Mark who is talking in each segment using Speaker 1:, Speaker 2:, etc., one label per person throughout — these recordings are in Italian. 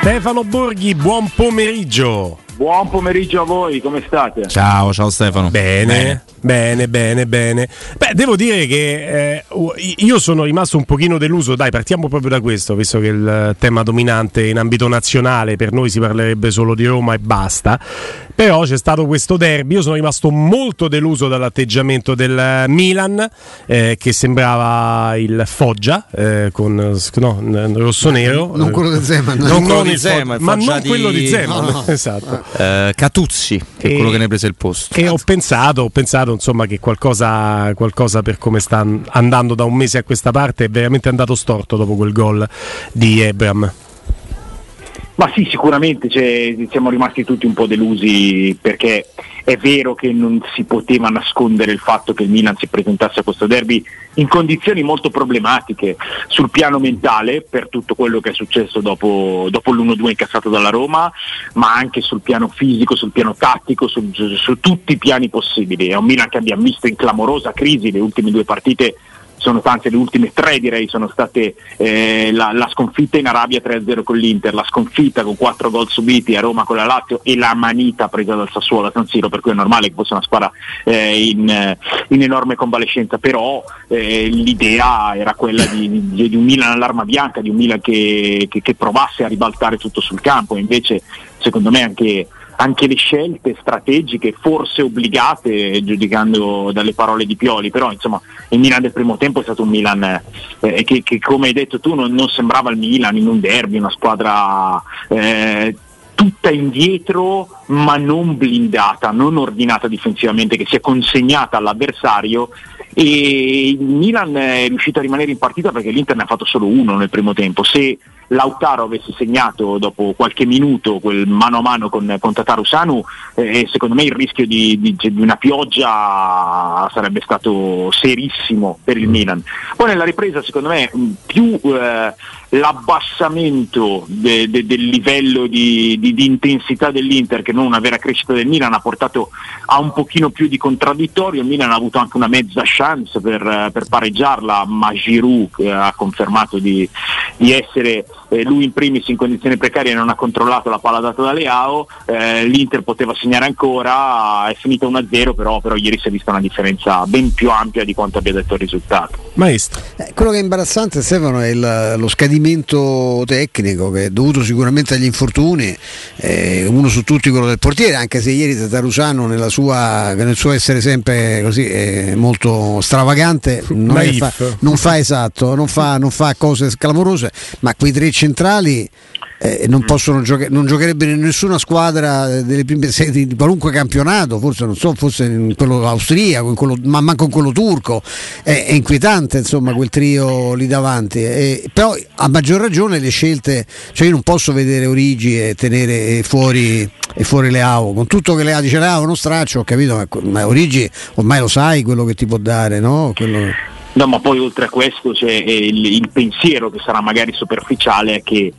Speaker 1: Stefano Borghi, buon pomeriggio.
Speaker 2: Buon pomeriggio a voi, come state?
Speaker 3: Ciao, ciao Stefano.
Speaker 1: Bene. Bene, bene, bene. Beh, devo dire che eh, io sono rimasto un pochino deluso. Dai, partiamo proprio da questo, visto che il tema dominante in ambito nazionale per noi si parlerebbe solo di Roma e basta. Però c'è stato questo derby. Io sono rimasto molto deluso dall'atteggiamento del Milan, eh, che sembrava il Foggia eh, con no, rosso-nero.
Speaker 4: Non quello di Zeman,
Speaker 1: non, non di Zeman, ma non quello di Zeman. No, no. Esatto.
Speaker 3: Uh, Catuzzi, che è quello che ne prese il posto.
Speaker 1: E ho pensato, ho pensato insomma che qualcosa, qualcosa per come sta andando da un mese a questa parte è veramente andato storto dopo quel gol di Ebram.
Speaker 2: Ma sì, sicuramente cioè, siamo rimasti tutti un po' delusi perché è vero che non si poteva nascondere il fatto che il Milan si presentasse a questo derby in condizioni molto problematiche sul piano mentale per tutto quello che è successo dopo, dopo l'1-2 incassato dalla Roma, ma anche sul piano fisico, sul piano tattico, su, su tutti i piani possibili. È un Milan che abbiamo visto in clamorosa crisi le ultime due partite sono tante, le ultime tre direi sono state eh, la, la, sconfitta in Arabia 3-0 con l'Inter, la sconfitta con quattro gol subiti a Roma con la Lazio e la manita presa dal Sassuolo a San Siro, per cui è normale che fosse una squadra eh, in, in, enorme convalescenza, però eh, l'idea era quella di, di, di, un Milan all'arma bianca, di un Milan che, che, che provasse a ribaltare tutto sul campo, invece secondo me anche anche le scelte strategiche, forse obbligate, giudicando dalle parole di Pioli, però insomma il Milan del primo tempo è stato un Milan eh, che, che, come hai detto tu non, non, sembrava il Milan in un derby, una squadra eh, tutta indietro ma non blindata, non ordinata difensivamente, che si è consegnata all'avversario e il Milan è riuscito a rimanere in partita perché l'Inter ne ha fatto solo uno nel primo tempo. Se Lautaro avesse segnato dopo qualche minuto quel mano a mano con, con Tataru Sanu, eh, secondo me il rischio di, di, di, una pioggia sarebbe stato serissimo per il mm. Milan. Poi nella ripresa secondo me più eh, l'abbassamento de, de, del livello di, di, intensità dell'Inter che non una vera crescita del Milan ha portato a un pochino più di contraddittorio, il Milan ha avuto anche una mezza chance per, per pareggiarla, ma Giroud ha confermato di essere eh, lui in primis in condizioni precarie non ha controllato la palla data da Leao, eh, l'Inter poteva segnare ancora, è finita 1-0 però, però, ieri si è vista una differenza ben più ampia di quanto abbia detto il risultato.
Speaker 1: Maestro.
Speaker 4: Eh, quello che è imbarazzante Stefano è il, lo scadimento tecnico che è dovuto sicuramente agli infortuni, eh, uno su tutti quello del portiere, anche se ieri Tatarusano nel suo essere sempre così eh, molto stravagante non, fa, non, fa, esatto, non fa, non fa cose clamorose, ma quei tre centrali eh, non, possono gioca- non giocherebbero in nessuna squadra delle prime sedi di qualunque campionato, forse non so, forse in quello austriaco, in quello, ma manco in quello turco. È, è inquietante insomma quel trio lì davanti. Eh, però a maggior ragione le scelte, cioè io non posso vedere Origi e tenere fuori, e fuori Leao, con tutto che Leao dice Leao non straccio, ho capito, ma Origi ormai lo sai quello che ti può dare, no? Quello...
Speaker 2: No, ma poi oltre a questo c'è il, il pensiero che sarà magari superficiale che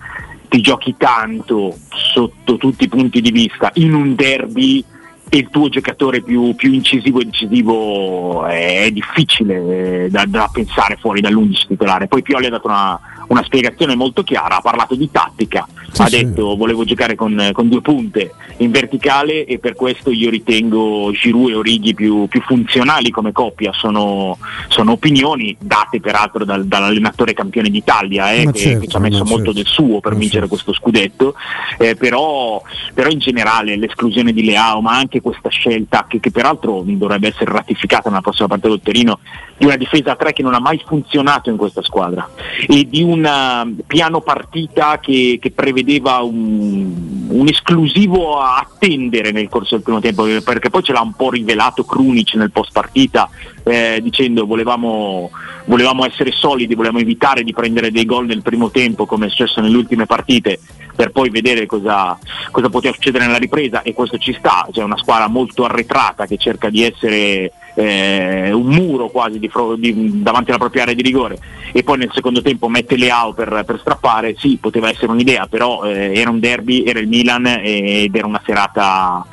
Speaker 2: ti giochi tanto sotto tutti i punti di vista in un derby e il tuo giocatore più, più incisivo e decisivo è, è difficile eh, da, da, pensare fuori dall'11 titolare. Poi Pioli ha dato una, una spiegazione molto chiara, ha parlato di tattica, sì, ha sì. detto volevo giocare con, con, due punte in verticale e per questo io ritengo Giroud e Orighi più, più funzionali come coppia, sono, sono, opinioni date peraltro dal, dall'allenatore campione d'Italia eh, che, certo, che, ci ha messo molto certo. del suo per vincere certo. questo scudetto, eh, però, però, in generale l'esclusione di Leao ma anche questa scelta che, che peraltro dovrebbe essere ratificata nella prossima partita del Torino di una difesa a tre che non ha mai funzionato in questa squadra e di un uh, piano partita che, che prevedeva un, un, esclusivo a attendere nel corso del primo tempo perché poi ce l'ha un po' rivelato Krunic nel post partita eh, dicendo volevamo, volevamo essere solidi, volevamo evitare di prendere dei gol nel primo tempo come è successo nelle ultime partite per poi vedere cosa, cosa poteva succedere nella ripresa e questo ci sta, c'è una squadra molto arretrata che cerca di essere eh, un muro quasi di di, davanti alla propria area di rigore e poi nel secondo tempo mette Leao per, per strappare, sì poteva essere un'idea, però eh, era un derby, era il Milan ed era una serata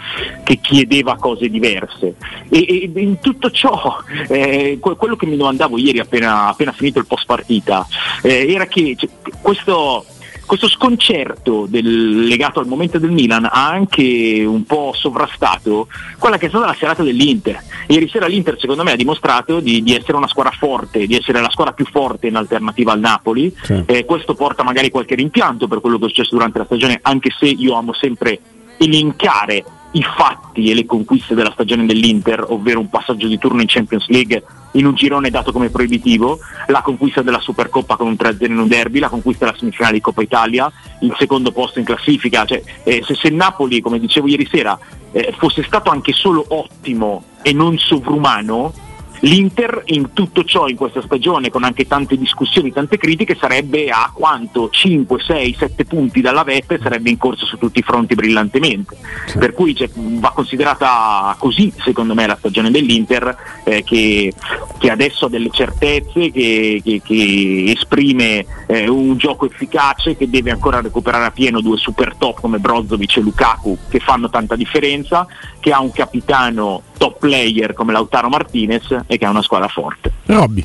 Speaker 2: che chiedeva cose diverse. E, e in tutto ciò, eh, quello che mi domandavo ieri appena, appena finito il post partita, eh, era che cioè, questo questo sconcerto del, legato al momento del Milan ha anche un po' sovrastato quella che è stata la serata dell'Inter. Ieri sera l'Inter secondo me ha dimostrato di, di essere una squadra forte, di essere la squadra più forte in alternativa al Napoli. Sì. Eh, questo porta magari qualche rimpianto per quello che è successo durante la stagione, anche se io amo sempre elencare i fatti e le conquiste della stagione dell'Inter, ovvero un passaggio di turno in Champions League in un girone dato come proibitivo, la conquista della Supercoppa con un 3-0 in un derby, la conquista della semifinale di Coppa Italia, il secondo posto in classifica. Cioè, eh, se, se Napoli, come dicevo ieri sera, eh, fosse stato anche solo ottimo e non sovrumano, L'Inter in tutto ciò in questa stagione, con anche tante discussioni, tante critiche, sarebbe a quanto 5, 6, 7 punti dalla vetta e sarebbe in corso su tutti i fronti brillantemente. Sì. Per cui cioè, va considerata così, secondo me, la stagione dell'Inter, eh, che, che, adesso ha delle certezze, che, che, che esprime eh, un gioco efficace, che deve ancora recuperare a pieno due super top come Brozovic e Lukaku, che fanno tanta differenza, che ha un capitano top player come Lautaro Martinez e che ha una squadra forte.
Speaker 1: Robby.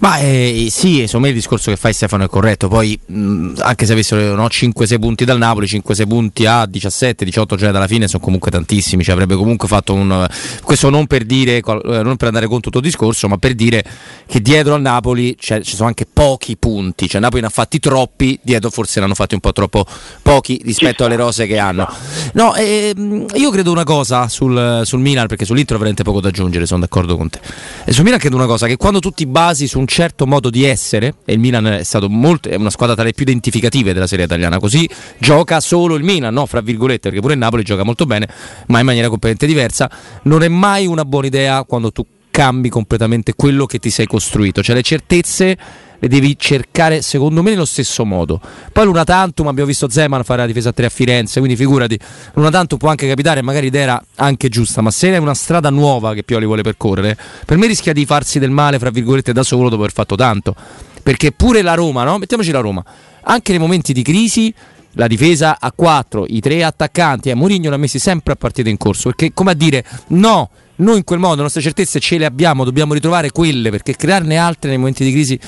Speaker 3: Ma eh, sì, me il discorso che fai Stefano è corretto, poi mh, anche se avessero no, 5-6 punti dal Napoli, 5-6 punti a 17-18 già dalla fine sono comunque tantissimi, cioè avrebbe comunque fatto un... questo non per dire, eh, non per andare contro tutto il discorso, ma per dire che dietro al Napoli cioè, ci sono anche pochi punti, cioè Napoli ne ha fatti troppi, dietro forse ne hanno fatti un po' troppo pochi rispetto alle rose che hanno. No, eh, io credo una cosa sul, sul Milan, perché sull'Intro veramente poco da aggiungere, sono d'accordo con te. E sul Milan credo una cosa, che quando tu ti basi su un certo modo di essere, e il Milan è stato molto, è una squadra tra le più identificative della serie italiana, così gioca solo il Milan, no? Fra virgolette, perché pure il Napoli gioca molto bene, ma in maniera completamente diversa. Non è mai una buona idea quando tu cambi completamente quello che ti sei costruito, cioè le certezze le devi cercare secondo me nello stesso modo. Poi l'una tantum abbiamo visto Zeman fare la difesa a 3 a Firenze, quindi figurati, l'una tantum può anche capitare, magari l'idea era anche giusta, ma se è una strada nuova che Pioli vuole percorrere, per me rischia di farsi del male, fra virgolette, da solo dopo aver fatto tanto. Perché pure la Roma, no? Mettiamoci la Roma, anche nei momenti di crisi la difesa a 4, i tre attaccanti, eh, Mourinho l'ha messi sempre a partita in corso, perché come a dire no, noi in quel modo le nostre certezze ce le abbiamo, dobbiamo ritrovare quelle perché crearne altre nei momenti di crisi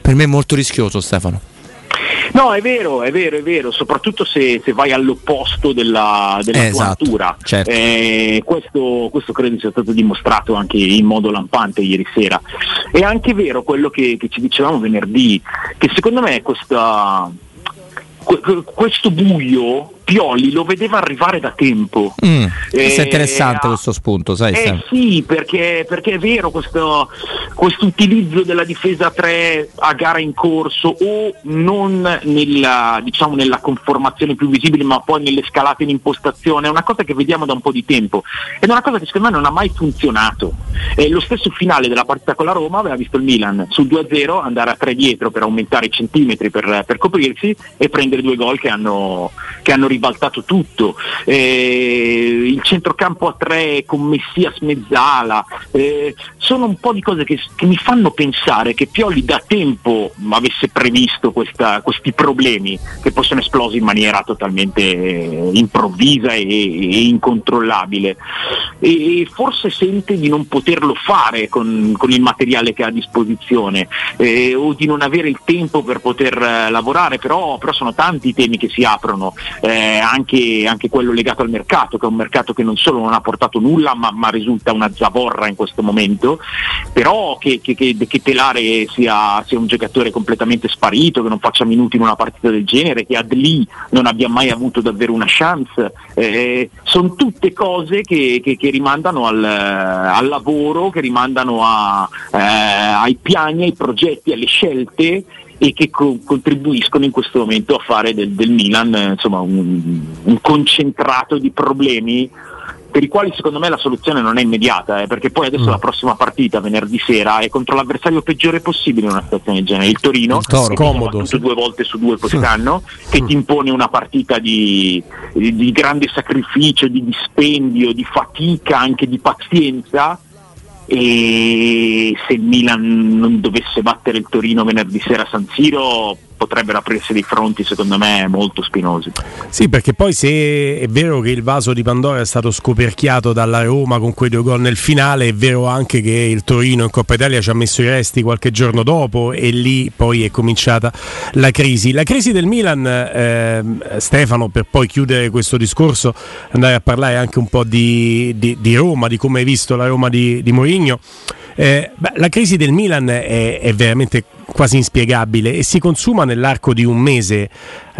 Speaker 3: per me è molto rischioso Stefano.
Speaker 2: No, è vero, è vero, è vero, soprattutto se, se vai all'opposto della, della eh, tua esatto, natura.
Speaker 3: Certo.
Speaker 2: Eh, questo, questo, credo sia stato dimostrato anche in modo lampante ieri sera. È anche vero quello che, che ci dicevamo venerdì, che secondo me questa, questo buio Pioli lo vedeva arrivare da tempo.
Speaker 3: Mm, eh, è interessante eh, questo spunto, sai?
Speaker 2: Eh sì, perché, perché, è vero questo, questo utilizzo della difesa 3 a gara in corso o non nella, diciamo, nella conformazione più visibile ma poi nelle scalate in impostazione, è una cosa che vediamo da un po' di tempo ed è una cosa che secondo me non ha mai funzionato. Eh, lo stesso finale della partita con la Roma aveva visto il Milan sul 2-0 andare a 3 dietro per aumentare i centimetri per, per coprirsi e prendere due gol che hanno, che hanno ribaltato tutto. Eh, il centrocampo a tre con Messias Mezzala, eh, sono un po' di cose che, che, mi fanno pensare che Pioli da tempo avesse previsto questa, questi problemi che possono esplosere in maniera totalmente eh, improvvisa e, e incontrollabile. E forse sente di non poterlo fare con, con il materiale che ha a disposizione eh, o di non avere il tempo per poter eh, lavorare, però, però, sono tanti i temi che si aprono. Eh, anche, anche, quello legato al mercato, che è un mercato che non solo non ha portato nulla, ma, ma risulta una zavorra in questo momento, però che, che, che, che Telare sia, sia, un giocatore completamente sparito, che non faccia minuti in una partita del genere, che Adli non abbia mai avuto davvero una chance, eh, sono tutte cose che, rimandano al, al, lavoro, che rimandano a, eh, ai piani, ai progetti, alle scelte e che co- contribuiscono in questo momento a fare del, del Milan insomma, un, un, concentrato di problemi per i quali secondo me la soluzione non è immediata, eh, perché poi adesso mm. la prossima partita venerdì sera è contro l'avversario peggiore possibile in una situazione del genere, il Torino,
Speaker 1: il Toro, comodo,
Speaker 2: sì. due volte su due quest'anno, che mm. ti impone una partita di, di grande sacrificio, di dispendio, di fatica, anche di pazienza e se il Milan non dovesse battere il Torino venerdì sera a San Siro potrebbero aprirsi dei fronti secondo me molto spinosi.
Speaker 1: Sì, perché poi se è vero che il vaso di Pandora è stato scoperchiato dalla Roma con quei due gol nel finale, è vero anche che il Torino in Coppa Italia ci ha messo i resti qualche giorno dopo e lì poi è cominciata la crisi. La crisi del Milan, eh, Stefano, per poi chiudere questo discorso, andare a parlare anche un po' di, di, di Roma, di come hai visto la Roma di, di Mourinho. Eh, la crisi del Milan è, è veramente quasi inspiegabile e si consuma nell'arco di un mese.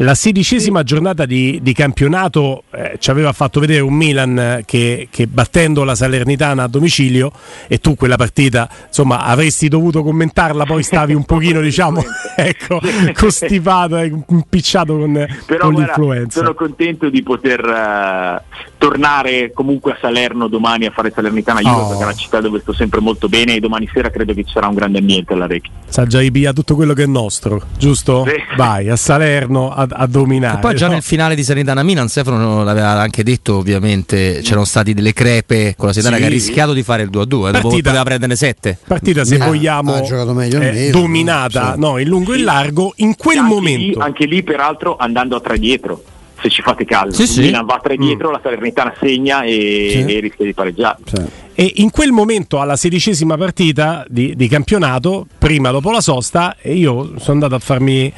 Speaker 1: La sedicesima giornata di, di campionato eh, ci aveva fatto vedere un Milan che, che, battendo la Salernitana a domicilio e tu quella partita insomma avresti dovuto commentarla, poi stavi un pochino diciamo ecco, costipato impicciato con,
Speaker 2: Però,
Speaker 1: con
Speaker 2: guarda,
Speaker 1: l'influenza.
Speaker 2: Sono contento di poter uh, tornare comunque a Salerno domani a fare Salernitana Juve oh. perché è una città dove sto sempre molto bene e domani sera credo che ci sarà un grande ambiente alla Recchi.
Speaker 1: Sa già via tutto quello che è nostro, giusto? Sì. Vai a Salerno a, a dominare.
Speaker 3: E poi già no? nel finale di Salernitana Milan, Stefano l'aveva anche detto, ovviamente c'erano stati delle crepe con la Salernitana sì. che ha rischiato di fare il 2-2, partita, dopo poteva prenderne 7.
Speaker 1: Partita se ah, vogliamo eh, dominata, sì. no, in lungo e in largo, in quel
Speaker 2: anche
Speaker 1: momento.
Speaker 2: Lì, anche lì peraltro andando a tre dietro se ci fate caso. Sì, Milan va a tre dietro, mm. la Salernitana segna e, e rischia di pareggiare. Sì.
Speaker 1: E in quel momento, alla sedicesima partita di, di, campionato, prima dopo la sosta, io sono andato a farmi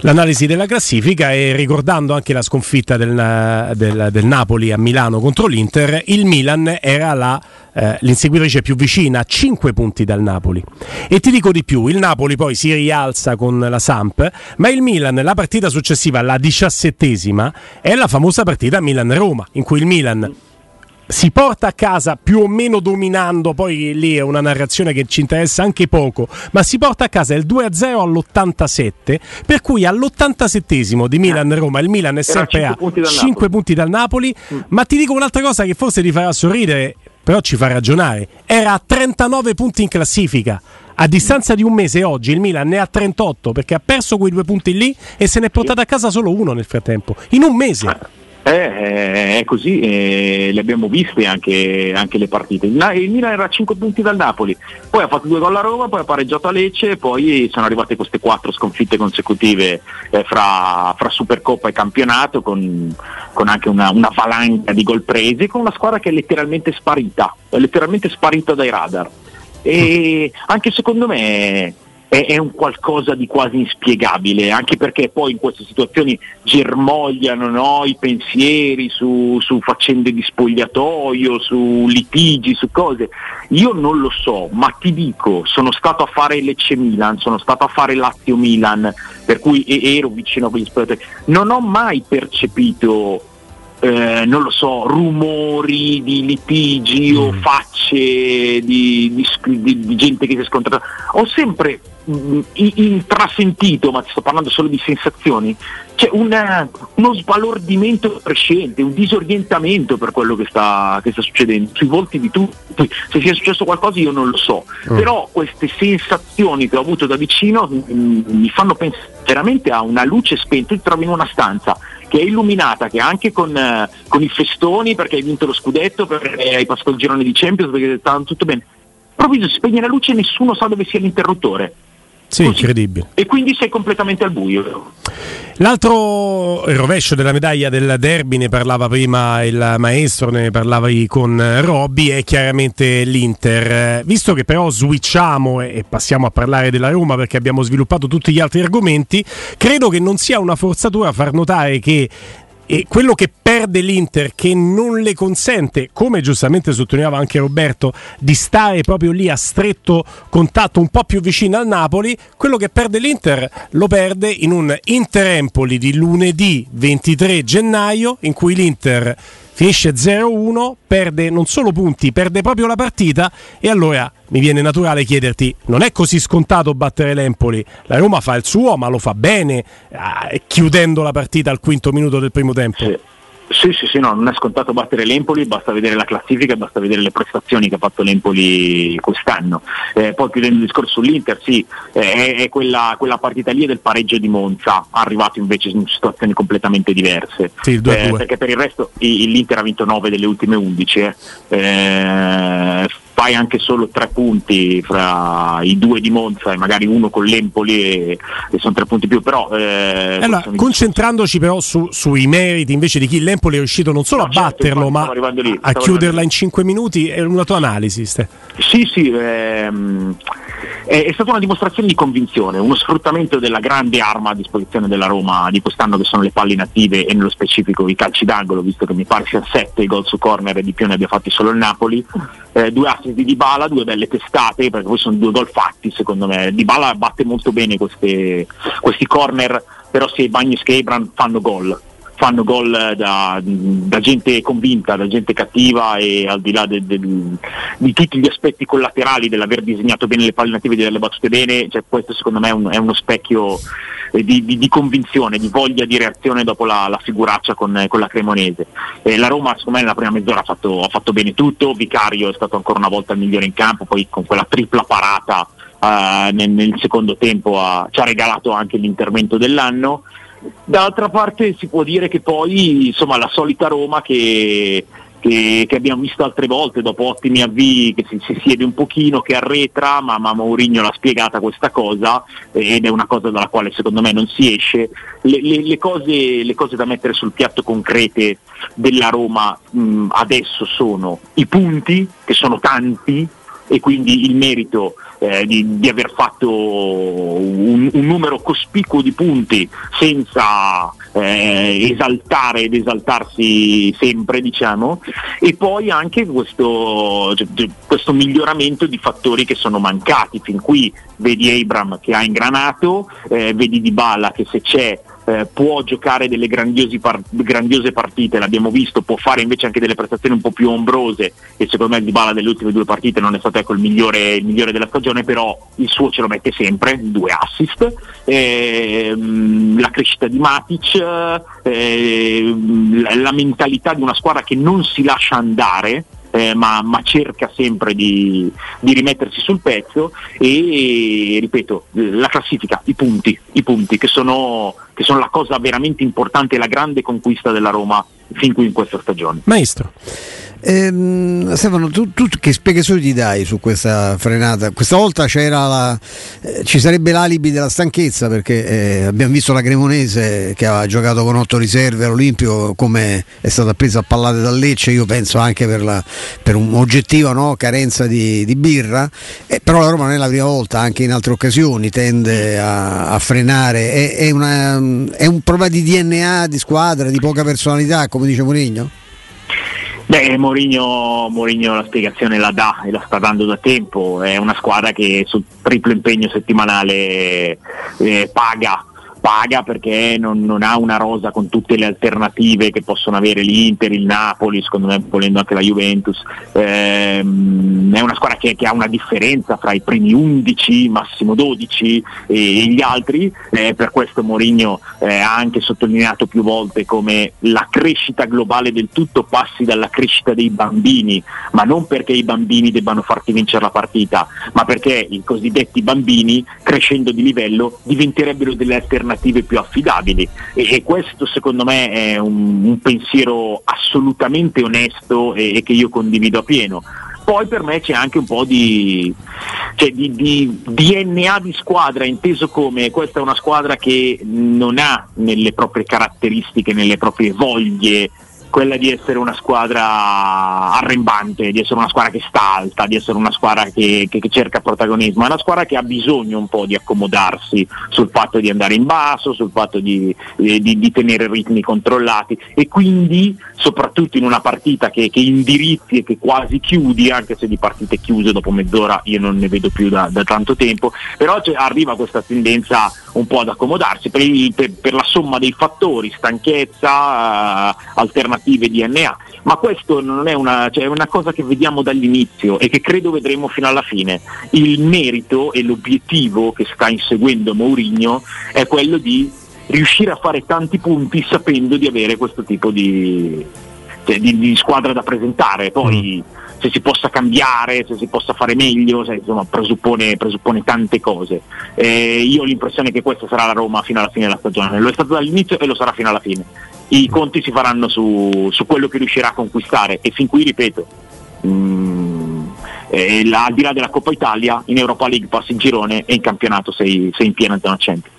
Speaker 1: l'analisi della classifica e ricordando anche la sconfitta del, del, del Napoli a Milano contro l'Inter, il Milan era la, eh, l'inseguitrice più vicina, a 5 punti dal Napoli. E ti dico di più, il Napoli poi si rialza con la Samp, ma il Milan, la partita successiva, la diciassettesima, è la famosa partita Milan-Roma, in cui il Milan si porta a casa più o meno dominando, poi lì è una narrazione che ci interessa anche poco, ma si porta a casa il 2-0 all'87, per cui all'87 di Milan-Roma il Milan è sempre a 5 punti dal Napoli, mm. ma ti dico un'altra cosa che forse ti farà sorridere, però ci fa ragionare, era a 39 punti in classifica. A distanza di un mese oggi il Milan ne ha 38 perché ha perso quei due punti lì e se ne è portato a casa solo uno nel frattempo, in un mese. Ah.
Speaker 2: Eh, è così, eh, le abbiamo viste anche, anche le partite. Il, il, Milan era a 5 punti dal Napoli, poi ha fatto due gol a Roma, poi ha pareggiato a Lecce poi sono arrivate queste quattro sconfitte consecutive eh, fra, fra, Supercoppa e campionato con, con anche una, una, valanga di gol presi con una squadra che è letteralmente sparita, è letteralmente sparita dai radar. E anche secondo me è, è, un qualcosa di quasi inspiegabile, anche perché poi in queste situazioni germogliano no, i pensieri su, su, faccende di spogliatoio, su litigi, su cose. Io non lo so, ma ti dico, sono stato a fare Lecce Milan, sono stato a fare Lazio Milan, per cui ero vicino a quegli spogliatoi. Non ho mai percepito eh, non lo so, rumori di litigi mm. o facce di, di, di, gente che si è scontrata. Ho sempre mh, intrasentito, ma sto parlando solo di sensazioni, c'è una, uno sbalordimento crescente, un disorientamento per quello che sta, che sta, succedendo sui volti di tutti. Se sia successo qualcosa io non lo so, mm. però queste sensazioni che ho avuto da vicino mh, mi fanno pensare veramente a una luce spenta. Ti trovi in una stanza che è illuminata, che anche con, uh, con, i festoni perché hai vinto lo scudetto, perché hai passato il girone di Champions, perché sta tutto bene. Improvviso si spegne la luce e nessuno sa dove sia l'interruttore.
Speaker 1: Sì, Così. incredibile.
Speaker 2: E quindi sei completamente al buio.
Speaker 1: L'altro rovescio della medaglia del derby, ne parlava prima il maestro, ne parlavi con Robby, è chiaramente l'Inter. Visto che però switchiamo e passiamo a parlare della Roma perché abbiamo sviluppato tutti gli altri argomenti, credo che non sia una forzatura far notare che e quello che perde l'Inter, che non le consente, come giustamente sottolineava anche Roberto, di stare proprio lì a stretto contatto, un po' più vicino al Napoli, quello che perde l'Inter lo perde in un Inter-Empoli di lunedì 23 gennaio, in cui l'Inter finisce 0-1, perde non solo punti, perde proprio la partita e allora mi viene naturale chiederti, non è così scontato battere l'Empoli, la Roma fa il suo ma lo fa bene, eh, chiudendo la partita al quinto minuto del primo tempo.
Speaker 2: Sì. Sì, sì, sì, no, non è scontato battere l'Empoli, basta vedere la classifica, basta vedere le prestazioni che ha fatto l'Empoli quest'anno. Eh, poi chiudendo il discorso sull'Inter, sì, eh, è quella, quella, partita lì del pareggio di Monza, arrivato invece in situazioni completamente diverse.
Speaker 1: Sì, eh,
Speaker 2: perché per il resto l'Inter ha vinto 9 delle ultime 11. Eh. Eh, fai anche solo tre punti fra i due di Monza e magari uno con l'Empoli e, e sono tre punti più, però...
Speaker 1: Eh, allora, concentrandoci però su, sui meriti invece di chi l'Empoli è riuscito non solo no, a certo, batterlo, ma lì, a chiuderla in cinque minuti, è una tua analisi? Ste.
Speaker 2: Sì, sì, ehm, è, stata una dimostrazione di convinzione, uno sfruttamento della grande arma a disposizione della Roma di quest'anno che sono le palle inattive e nello specifico i calci d'angolo, visto che mi pare sia 7 i gol su corner e di più ne abbia fatti solo il Napoli. Eh, due assist di Dybala, due belle testate, perché poi sono due gol fatti secondo me. Dybala batte molto bene queste, questi corner, però se Bagnes che Ebram fanno gol fanno gol da, da, gente convinta, da gente cattiva e al di là de, de, di tutti gli aspetti collaterali dell'aver disegnato bene le palle e di averle battute bene, cioè questo secondo me è, un, è uno specchio eh, di, di, di, convinzione, di voglia di reazione dopo la, la figuraccia con, con, la Cremonese. Eh, la Roma secondo me nella prima mezz'ora ha fatto, ha fatto, bene tutto, Vicario è stato ancora una volta il migliore in campo, poi con quella tripla parata eh, nel, nel, secondo tempo ha, ci ha regalato anche l'intervento dell'anno. D'altra parte si può dire che poi insomma, la solita Roma che, che, che, abbiamo visto altre volte dopo ottimi avvii che si, si siede un pochino, che arretra, ma, ma Mourinho l'ha spiegata questa cosa ed è una cosa dalla quale secondo me non si esce. Le, le, le, cose, le cose, da mettere sul piatto concrete della Roma mh, adesso sono i punti, che sono tanti, e quindi il merito eh, di, di, aver fatto un, un, numero cospicuo di punti senza eh, esaltare ed esaltarsi sempre, diciamo, e poi anche questo, cioè, cioè, questo miglioramento di fattori che sono mancati. Fin qui vedi Abram che ha ingranato, eh, vedi Dybala che se c'è eh, può giocare delle par- grandiose partite, l'abbiamo visto, può fare invece anche delle prestazioni un po' più ombrose e secondo me il Dybala delle ultime due partite non è stato ecco, il, migliore, il, migliore, della stagione, però il suo ce lo mette sempre, due assist, ehm, la crescita di Matic, ehm, la mentalità di una squadra che non si lascia andare, eh, ma, ma, cerca sempre di, di, rimettersi sul pezzo e ripeto, la classifica, i punti, i punti che, sono, che sono la cosa veramente importante la grande conquista della Roma fin qui in questa stagione.
Speaker 1: Maestro.
Speaker 4: Ehm, Stefano, tu, tu, che spiegazioni ti dai su questa frenata? Questa volta la, eh, ci sarebbe l'alibi della stanchezza perché eh, abbiamo visto la Cremonese che aveva giocato con otto riserve all'Olimpio come è stata presa a pallate dal Lecce, io penso anche per, per un'oggettiva no, carenza di, di birra, eh, però la Roma non è la prima volta, anche in altre occasioni tende a, a frenare, è, è, una, è un problema di DNA, di squadra, di poca personalità, come dice Mourinho?
Speaker 2: Beh, Mourinho, Mourinho, la spiegazione la dà e la sta dando da tempo, è una squadra che sul triplo impegno settimanale eh, paga paga perché non, non, ha una rosa con tutte le alternative che possono avere l'Inter, il Napoli, secondo me volendo anche la Juventus. Ehm, è una squadra che, che, ha una differenza fra i primi 11, massimo 12 e, e gli altri, eh, per questo Mourinho eh, ha anche sottolineato più volte come la crescita globale del tutto passi dalla crescita dei bambini, ma non perché i bambini debbano farti vincere la partita, ma perché i cosiddetti bambini crescendo di livello diventerebbero delle alternative alternative più affidabili e, e questo secondo me è un, un pensiero assolutamente onesto e, e, che io condivido a pieno. Poi per me c'è anche un po' di, cioè di, di, DNA di squadra, inteso come questa è una squadra che non ha nelle proprie caratteristiche, nelle proprie voglie quella di essere una squadra arrembante, di essere una squadra che sta alta, di essere una squadra che, che, che, cerca protagonismo, è una squadra che ha bisogno un po' di accomodarsi sul fatto di andare in basso, sul fatto di, di, di tenere ritmi controllati e quindi soprattutto in una partita che, che, indirizzi e che quasi chiudi, anche se di partite chiuse dopo mezz'ora io non ne vedo più da, da tanto tempo, però arriva questa tendenza un po' ad accomodarsi. Per, per, per la somma dei fattori, stanchezza, eh, alternative DNA, ma questo non è una, cioè, è una cosa che vediamo dall'inizio e che credo vedremo fino alla fine. Il merito e l'obiettivo che sta inseguendo Mourinho è quello di riuscire a fare tanti punti sapendo di avere questo tipo di, cioè, di, di squadra da presentare. Poi mm se si possa cambiare, se si possa fare meglio, se, insomma, presuppone, presuppone, tante cose. Eh, io ho l'impressione che questa sarà la Roma fino alla fine della stagione, lo è stato dall'inizio e lo sarà fino alla fine. I conti si faranno su, su quello che riuscirà a conquistare. E fin qui, ripeto, mh, mm, eh, la, al di là della Coppa Italia, in Europa League passi in girone e in campionato sei, sei in piena zona centro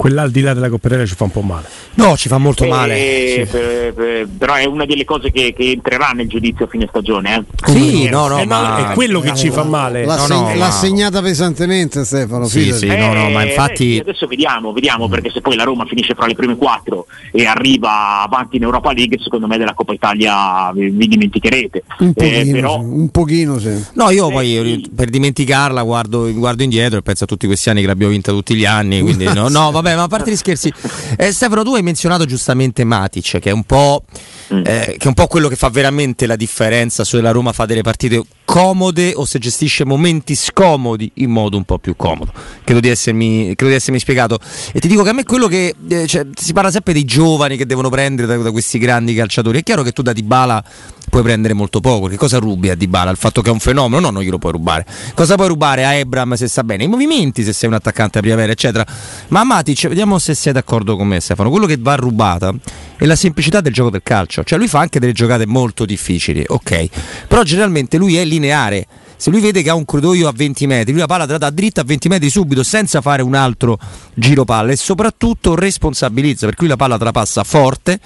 Speaker 1: quella al di là della Coppa Italia ci fa un po' male.
Speaker 3: No, ci fa molto male.
Speaker 2: Sì. Per, per, però è una delle cose che, che, entrerà nel giudizio a fine stagione. Eh.
Speaker 3: Sì, no, no,
Speaker 1: eh, ma è quello che ci fa male.
Speaker 4: L'ha,
Speaker 1: no, no,
Speaker 4: l'ha
Speaker 1: ma...
Speaker 4: segnata pesantemente Stefano.
Speaker 3: Sì, sì, no, no, ma infatti...
Speaker 2: Eh, adesso vediamo, vediamo, perché se poi la Roma finisce fra le prime quattro e arriva avanti in Europa League, secondo me della Coppa Italia vi, vi dimenticherete.
Speaker 4: Un pochino, eh, però... un pochino sì.
Speaker 3: No, io poi per dimenticarla guardo, guardo, indietro e penso a tutti questi anni che l'abbiamo vinta tutti gli anni. Quindi no, no vabbè, ma a parte gli scherzi, eh, Stefano, tu hai menzionato giustamente Matic, che è, mm. eh, che è un po', quello che fa veramente la differenza se la Roma fa delle partite comode o se gestisce momenti scomodi in modo un po' più comodo. Credo di essermi, credo di essermi spiegato. E ti dico che a me quello che eh, cioè, si parla sempre dei giovani che devono prendere da, da, questi grandi calciatori. È chiaro che tu da Dybala puoi prendere molto poco. Che cosa rubi a Dybala? Il fatto che è un fenomeno? No, non glielo puoi rubare. Cosa puoi rubare a Ebram se sta bene? I movimenti se sei un attaccante a primavera, eccetera. Ma a Matic, vediamo se sei d'accordo con me, Stefano. Quello che va rubata è la semplicità del gioco del calcio. Cioè, lui fa anche delle giocate molto difficili, ok. Però generalmente lui è lineare. Se lui vede che ha un corridoio a 20 metri, lui la palla dà dritta a 20 metri subito senza fare un altro giro palla e soprattutto responsabilizza, per cui la palla te la passa forte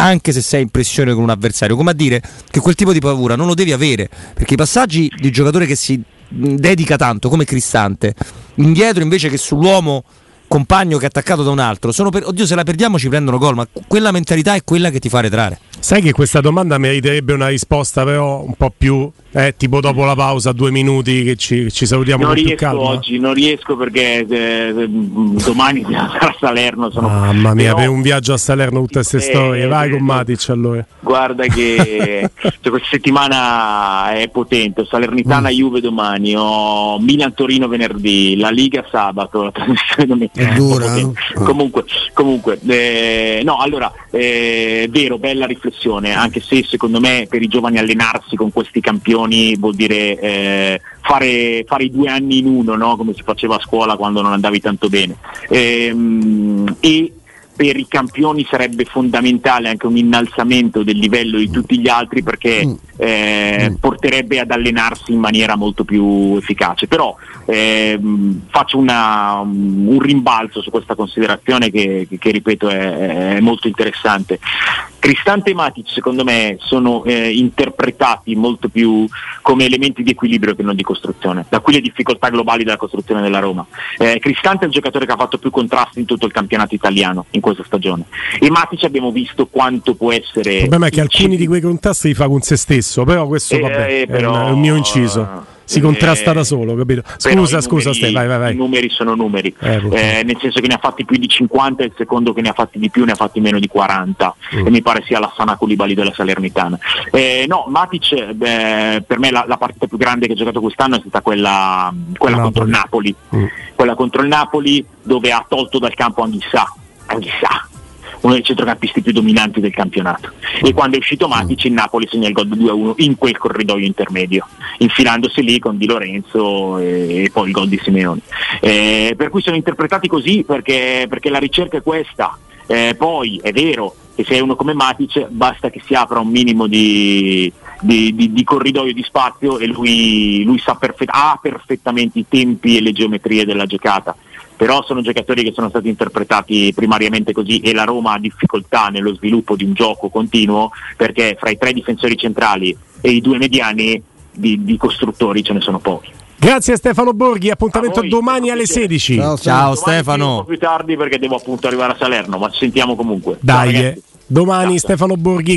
Speaker 3: anche se sei in pressione con un avversario, come a dire che quel tipo di paura non lo devi avere, perché i passaggi di giocatore che si dedica tanto come Cristante, indietro invece che sull'uomo compagno che è attaccato da un altro, sono per, oddio se la perdiamo ci prendono gol, ma quella mentalità è quella che ti fa retrare.
Speaker 1: Sai che questa domanda meriterebbe una risposta però un po' più eh, tipo dopo la pausa, due minuti che ci, ci salutiamo
Speaker 2: non
Speaker 1: con
Speaker 2: riesco
Speaker 1: più calma.
Speaker 2: oggi, non riesco perché eh, domani sarà a Salerno. Sono...
Speaker 1: Mamma mia, però... per un viaggio a Salerno tutte queste eh, storie, vai con Matic allora.
Speaker 2: Guarda che cioè, questa settimana è potente, Salernitana mm. Juve domani, ho Milan-Torino venerdì, la Liga sabato, la trasmissione
Speaker 4: domenica. È dura.
Speaker 2: Eh? Comunque, comunque eh, no, allora, è eh, vero, bella riflessione, anche se secondo me per i giovani allenarsi con questi campioni vuol dire eh, fare, fare, i due anni in uno, no? come si faceva a scuola quando non andavi tanto bene. Ehm, e per i campioni sarebbe fondamentale anche un innalzamento del livello di tutti gli altri perché mm. eh, mm. porterebbe ad allenarsi in maniera molto più efficace. Però eh, faccio una, un rimbalzo su questa considerazione che, che, che ripeto è, è, molto interessante. Cristante e Matic secondo me sono eh, interpretati molto più come elementi di equilibrio che non di costruzione, da qui le difficoltà globali della costruzione della Roma. Eh, Cristante è il giocatore che ha fatto più contrasti in tutto il campionato italiano in questa stagione e Matic abbiamo visto quanto può essere... Il
Speaker 1: problema è che alcuni di quei contrasti li fa con se stesso, però questo
Speaker 2: eh,
Speaker 1: vabbè,
Speaker 2: però,
Speaker 1: è il mio inciso si contrasta da solo, capito? Scusa, scusa,
Speaker 2: numeri,
Speaker 1: vai, vai, vai.
Speaker 2: I numeri sono numeri, eh, eh, nel senso che ne ha fatti più di 50 e il secondo che ne ha fatti di più ne ha fatti meno di 40 mm. e mi pare sia la Sana Colibali della Salernitana. Eh, no, Matic beh, per me la, la, partita più grande che ha giocato quest'anno è stata quella, quella contro il Napoli, mm. quella contro il Napoli dove ha tolto dal campo Anghissà, Anghissà uno dei centrocampisti più dominanti del campionato. E quando è uscito Matic il Napoli segna il gol 2-1 in quel corridoio intermedio, infilandosi lì con Di Lorenzo e, poi il gol di Simeone. Eh, per cui sono interpretati così perché, perché la ricerca è questa. Eh, poi è vero che se è uno come Matic basta che si apra un minimo di, di, di, di corridoio di spazio e lui, lui perfett- ha perfettamente i tempi e le geometrie della giocata però sono giocatori che sono stati interpretati primariamente così e la Roma ha difficoltà nello sviluppo di un gioco continuo perché fra i tre difensori centrali e i due mediani di, di costruttori ce ne sono pochi.
Speaker 1: Grazie Stefano Borghi, appuntamento voi, domani alle 16.
Speaker 3: Ciao, ciao Stefano. Un
Speaker 2: po' più tardi perché devo appunto arrivare a Salerno, ma ci sentiamo comunque.
Speaker 1: Dai, ciao, domani Stefano Borghi.